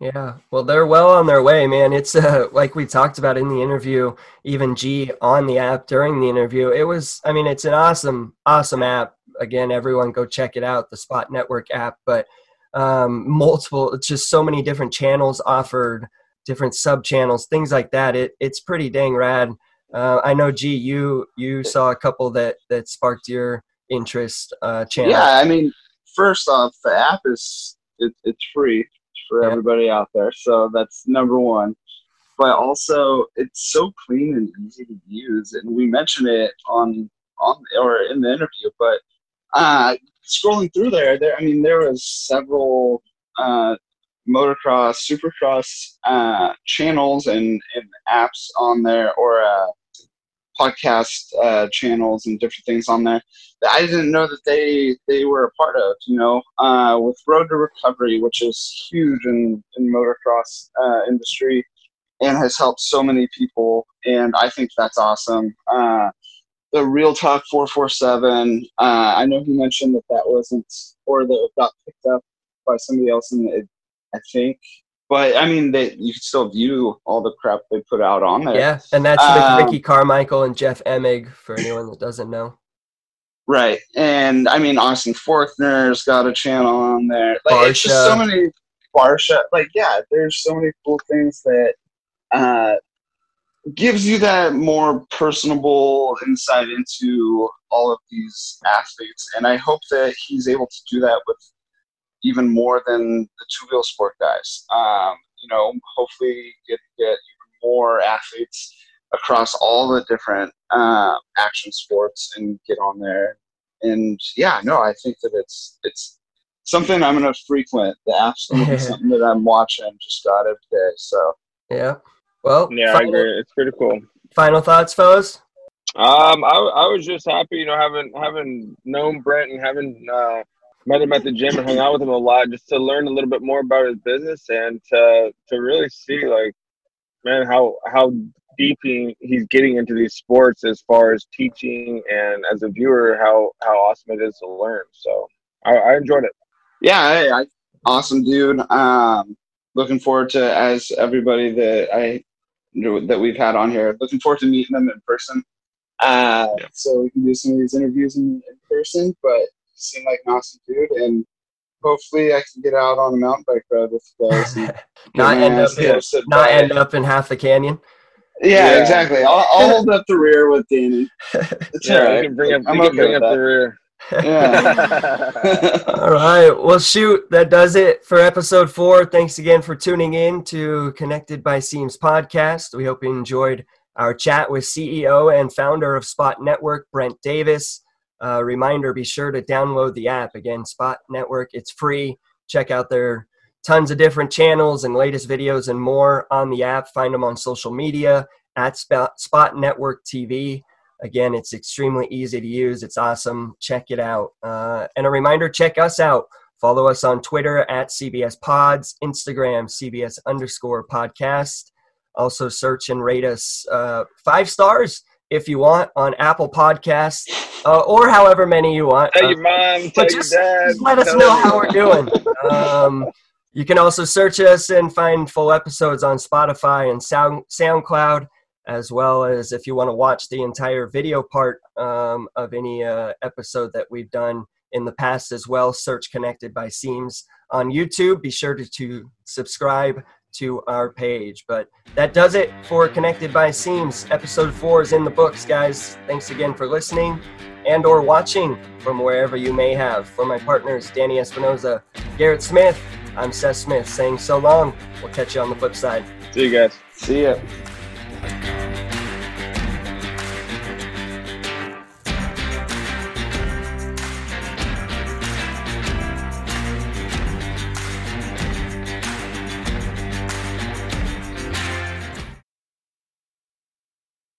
S1: Yeah, well, they're well on their way, man. It's uh, like we talked about in the interview, even G on the app during the interview. It was, I mean, it's an awesome, awesome app. Again, everyone go check it out, the Spot Network app. But um, multiple, it's just so many different channels offered, different sub channels, things like that. It it's pretty dang rad. Uh, I know, G, you you saw a couple that that sparked your interest. Uh, channel.
S2: Yeah, I mean, first off, the app is it, it's free for
S1: Yeah.
S2: everybody out there, so that's number one. But also, it's so clean and easy to use, and we mentioned it on on or in the interview. But uh, scrolling through there, there I mean, there was several uh, motocross, supercross uh, channels and, and apps on there, or uh, podcast uh, channels and different things on there that I didn't know that they they were a part of. You know, uh, with Road to Recovery, which is huge in in motocross uh, industry and has helped so many people, and I think that's awesome. Uh, the Real Talk 447. Uh, I know he mentioned that that wasn't or that it got picked up by somebody else and I think. But I mean, they you can still view all the crap they put out on there.
S1: Yeah, and that's
S2: Um,
S1: with Ricky Carmichael and Jeff Emig for anyone that doesn't know.
S2: Right. And I mean Austin Forkner's got a channel on there. Like it's just so many Barcia like yeah, there's so many cool things that uh gives you that more personable insight into all of these athletes. And I hope that he's able to do that with even more than the two wheel sport guys. Um, you know, hopefully get get even more athletes across all the different uh, action sports and get on there. And yeah, no, I think that it's it's something I'm gonna frequent. The app's gonna be something that I'm watching just about every day. So
S1: Yeah. Well,
S3: Yeah, I agree. It's pretty cool.
S1: final thoughts, fellas?
S3: Um, I, I was just happy, you know, having having known Brent and having uh, met him at the gym and hung out with him a lot, just to learn a little bit more about his business and to to really see, like, man, how how deep he, he's getting into these sports as far as teaching and as a viewer, how how awesome it is to learn. So I, I enjoyed it.
S2: yeah, hey, I, awesome dude. Um, looking forward to as everybody that I that we've had on here. Looking forward to meeting them in person. Uh,
S7: Yeah.
S2: so we can do some of these interviews in, in person. But you seem like an awesome dude, and hopefully I can get out on a mountain bike ride with you guys. And
S1: not end up
S2: ass
S1: in, not end up in half the canyon.
S2: Yeah,
S3: Yeah.
S2: exactly. I'll, I'll hold up the rear with Danny. It's
S3: Yeah,
S2: all
S3: you
S2: right.
S3: can bring up,
S2: I'm
S3: you can
S2: okay
S3: bring up
S2: that.
S3: the rear.
S2: Yeah.
S1: All right. Well, shoot, that does it for episode four. Thanks again for tuning in to Connected by Seams podcast. We hope you enjoyed our chat with CEO and founder of Spot Network, Brent Davis. Uh, reminder be sure to download the app. Again, Spot Network, it's free. Check out their tons of different channels and latest videos and more on the app. Find them on social media at Spot, Network TV. Again, it's extremely easy to use. It's awesome. Check it out. Uh, and a reminder check us out. Follow us on Twitter at CBS Pods, Instagram, CBS underscore podcast. Also, search and rate us uh, five stars if you want on Apple Podcasts uh, or however many you want.
S3: Tell
S1: Uh,
S3: your mom, tell
S1: but
S3: your dad.
S1: just let us know how we're doing. Um, you can also search us and find full episodes on Spotify and Sound SoundCloud, as well as if you want to watch the entire video part um, of any uh, episode that we've done in the past as well. Search Connected by Seams on YouTube. Be sure to, to subscribe to our page. But that does it for Connected by Seams. Episode four is in the books, guys. Thanks again for listening and or watching from wherever you may have. For my partners, Danny Espinoza, Garrett Smith, I'm Seth Smith saying so long. We'll catch you on the flip side.
S3: See you guys.
S5: See ya.